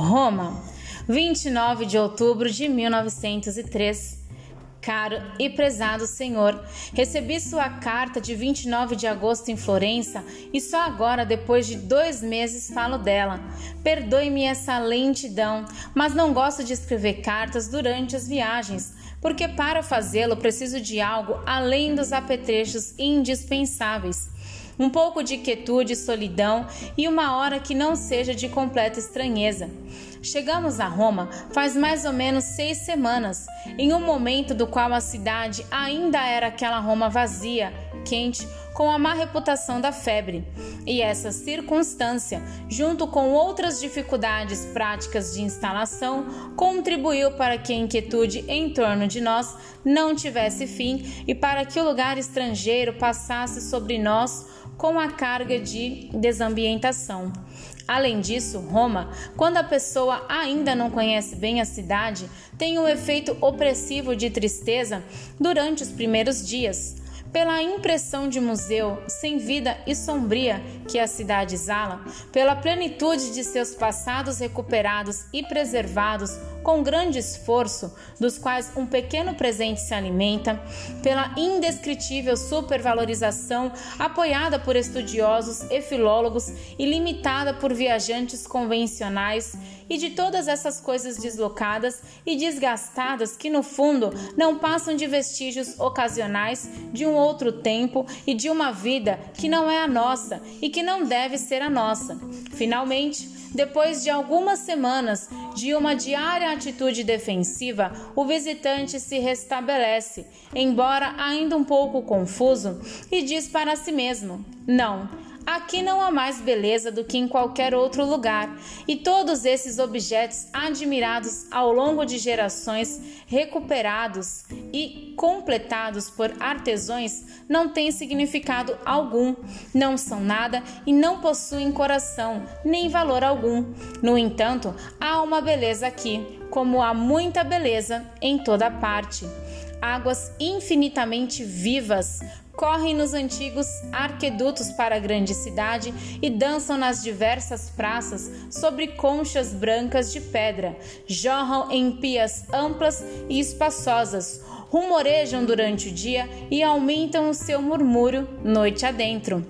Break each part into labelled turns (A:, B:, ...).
A: Roma, 29 de outubro de 1903. Caro e prezado Senhor, recebi sua carta de 29 de agosto em Florença e só agora, depois de dois meses, falo dela. Perdoe-me essa lentidão, mas não gosto de escrever cartas durante as viagens, porque para fazê-lo preciso de algo além dos apetrechos indispensáveis um pouco de quietude e solidão e uma hora que não seja de completa estranheza. Chegamos a Roma faz mais ou menos seis semanas, em um momento do qual a cidade ainda era aquela Roma vazia, quente, com a má reputação da febre. E essa circunstância, junto com outras dificuldades práticas de instalação, contribuiu para que a inquietude em torno de nós não tivesse fim e para que o lugar estrangeiro passasse sobre nós com a carga de desambientação. Além disso, Roma, quando a pessoa ainda não conhece bem a cidade, tem um efeito opressivo de tristeza durante os primeiros dias pela impressão de museu sem vida e sombria que a cidade exala, pela plenitude de seus passados recuperados e preservados com grande esforço, dos quais um pequeno presente se alimenta, pela indescritível supervalorização apoiada por estudiosos e filólogos e limitada por viajantes convencionais, e de todas essas coisas deslocadas e desgastadas que no fundo não passam de vestígios ocasionais de um outro tempo e de uma vida que não é a nossa e que não deve ser a nossa. Finalmente, depois de algumas semanas de uma diária atitude defensiva, o visitante se restabelece, embora ainda um pouco confuso, e diz para si mesmo: Não, Aqui não há mais beleza do que em qualquer outro lugar, e todos esses objetos admirados ao longo de gerações, recuperados e completados por artesãos, não têm significado algum, não são nada e não possuem coração, nem valor algum. No entanto, há uma beleza aqui, como há muita beleza em toda parte águas infinitamente vivas, correm nos antigos arquedutos para a grande cidade e dançam nas diversas praças sobre conchas brancas de pedra, jorram em pias amplas e espaçosas, rumorejam durante o dia e aumentam o seu murmúrio noite adentro.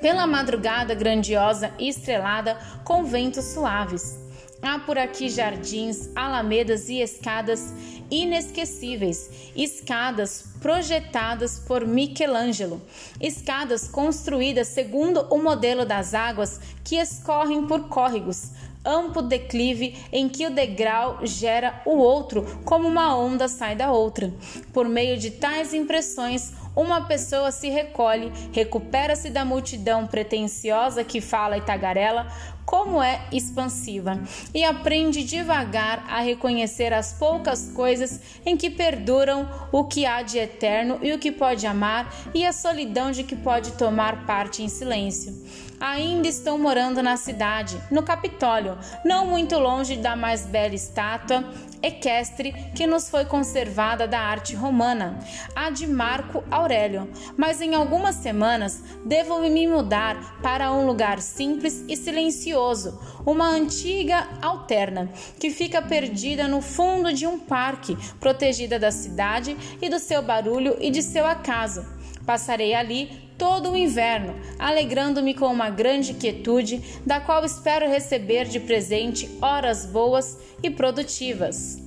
A: Pela madrugada grandiosa e estrelada com ventos suaves. Há por aqui jardins, alamedas e escadas inesquecíveis, escadas projetadas por Michelangelo, escadas construídas segundo o modelo das águas que escorrem por córregos, amplo declive em que o degrau gera o outro como uma onda sai da outra. Por meio de tais impressões, uma pessoa se recolhe, recupera-se da multidão pretensiosa que fala e tagarela, como é expansiva, e aprende devagar a reconhecer as poucas coisas em que perduram o que há de eterno e o que pode amar, e a solidão de que pode tomar parte em silêncio. Ainda estou morando na cidade, no Capitólio, não muito longe da mais bela estátua equestre que nos foi conservada da arte romana, a de Marco Aurélio. Mas em algumas semanas devo me mudar para um lugar simples e silencioso, uma antiga alterna que fica perdida no fundo de um parque, protegida da cidade e do seu barulho e de seu acaso. Passarei ali todo o inverno, alegrando-me com uma grande quietude, da qual espero receber de presente horas boas e produtivas.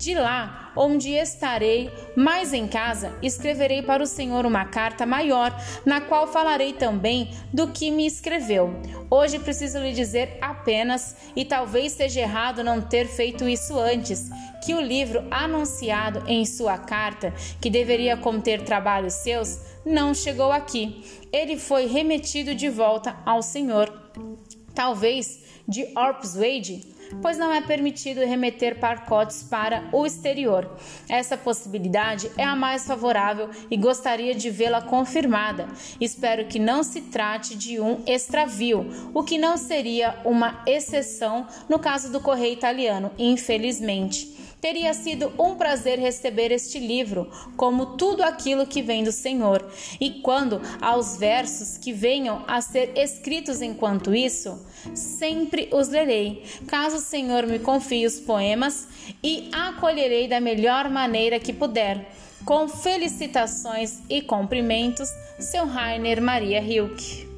A: De lá, onde estarei mais em casa, escreverei para o Senhor uma carta maior, na qual falarei também do que me escreveu. Hoje preciso lhe dizer apenas, e talvez seja errado não ter feito isso antes, que o livro anunciado em sua carta, que deveria conter trabalhos seus, não chegou aqui. Ele foi remetido de volta ao Senhor. Talvez de Orpswade pois não é permitido remeter pacotes para o exterior. Essa possibilidade é a mais favorável e gostaria de vê-la confirmada. Espero que não se trate de um extravio, o que não seria uma exceção no caso do correio italiano, infelizmente. Teria sido um prazer receber este livro, como tudo aquilo que vem do Senhor. E quando aos versos que venham a ser escritos enquanto isso, sempre os lerei, caso o Senhor me confie os poemas, e acolherei da melhor maneira que puder. Com felicitações e cumprimentos, seu Rainer Maria Hilke.